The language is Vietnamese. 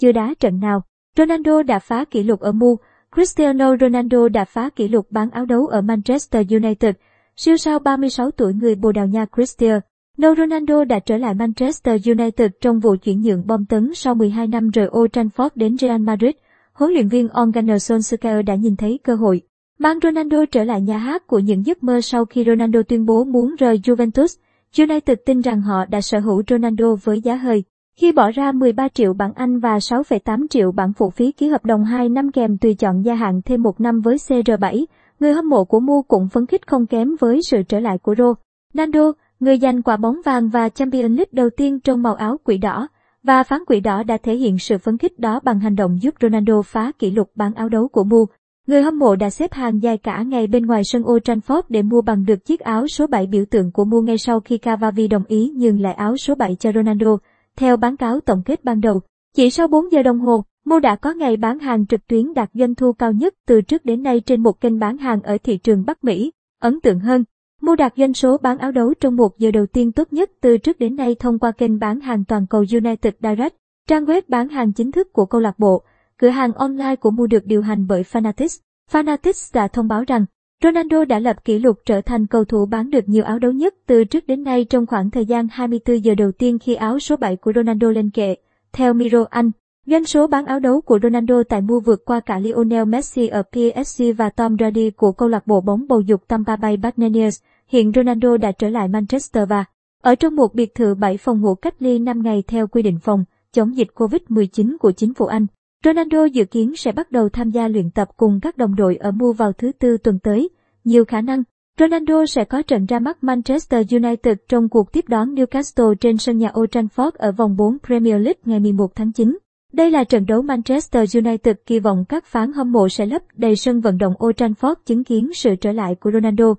chưa đá trận nào. Ronaldo đã phá kỷ lục ở MU. Cristiano Ronaldo đã phá kỷ lục bán áo đấu ở Manchester United. Siêu sao 36 tuổi người Bồ Đào Nha Cristiano Ronaldo đã trở lại Manchester United trong vụ chuyển nhượng bom tấn sau 12 năm rời Old Trafford đến Real Madrid. Huấn luyện viên Ole Gunnar Solskjaer đã nhìn thấy cơ hội mang Ronaldo trở lại nhà hát của những giấc mơ sau khi Ronaldo tuyên bố muốn rời Juventus. United tin rằng họ đã sở hữu Ronaldo với giá hơi. Khi bỏ ra 13 triệu bảng Anh và 6,8 triệu bảng phụ phí ký hợp đồng 2 năm kèm tùy chọn gia hạn thêm một năm với CR7, người hâm mộ của Mu cũng phấn khích không kém với sự trở lại của Ronaldo, người giành quả bóng vàng và Champions League đầu tiên trong màu áo quỷ đỏ. Và phán quỷ đỏ đã thể hiện sự phấn khích đó bằng hành động giúp Ronaldo phá kỷ lục bán áo đấu của Mu. Người hâm mộ đã xếp hàng dài cả ngày bên ngoài sân Old Trafford để mua bằng được chiếc áo số 7 biểu tượng của Mu ngay sau khi Cavavi đồng ý nhường lại áo số 7 cho Ronaldo. Theo báo cáo tổng kết ban đầu, chỉ sau 4 giờ đồng hồ, Mu đã có ngày bán hàng trực tuyến đạt doanh thu cao nhất từ trước đến nay trên một kênh bán hàng ở thị trường Bắc Mỹ. Ấn tượng hơn, Mu đạt doanh số bán áo đấu trong một giờ đầu tiên tốt nhất từ trước đến nay thông qua kênh bán hàng toàn cầu United Direct, trang web bán hàng chính thức của câu lạc bộ. Cửa hàng online của Mu được điều hành bởi Fanatics. Fanatics đã thông báo rằng Ronaldo đã lập kỷ lục trở thành cầu thủ bán được nhiều áo đấu nhất từ trước đến nay trong khoảng thời gian 24 giờ đầu tiên khi áo số 7 của Ronaldo lên kệ. Theo Miro Anh, doanh số bán áo đấu của Ronaldo tại mua vượt qua cả Lionel Messi ở PSG và Tom Brady của câu lạc bộ bóng bầu dục Tampa Bay Buccaneers. Hiện Ronaldo đã trở lại Manchester và ở trong một biệt thự 7 phòng ngủ cách ly 5 ngày theo quy định phòng chống dịch COVID-19 của chính phủ Anh. Ronaldo dự kiến sẽ bắt đầu tham gia luyện tập cùng các đồng đội ở MU vào thứ Tư tuần tới. Nhiều khả năng, Ronaldo sẽ có trận ra mắt Manchester United trong cuộc tiếp đón Newcastle trên sân nhà Old Trafford ở vòng 4 Premier League ngày 11 tháng 9. Đây là trận đấu Manchester United kỳ vọng các phán hâm mộ sẽ lấp đầy sân vận động Old Trafford chứng kiến sự trở lại của Ronaldo.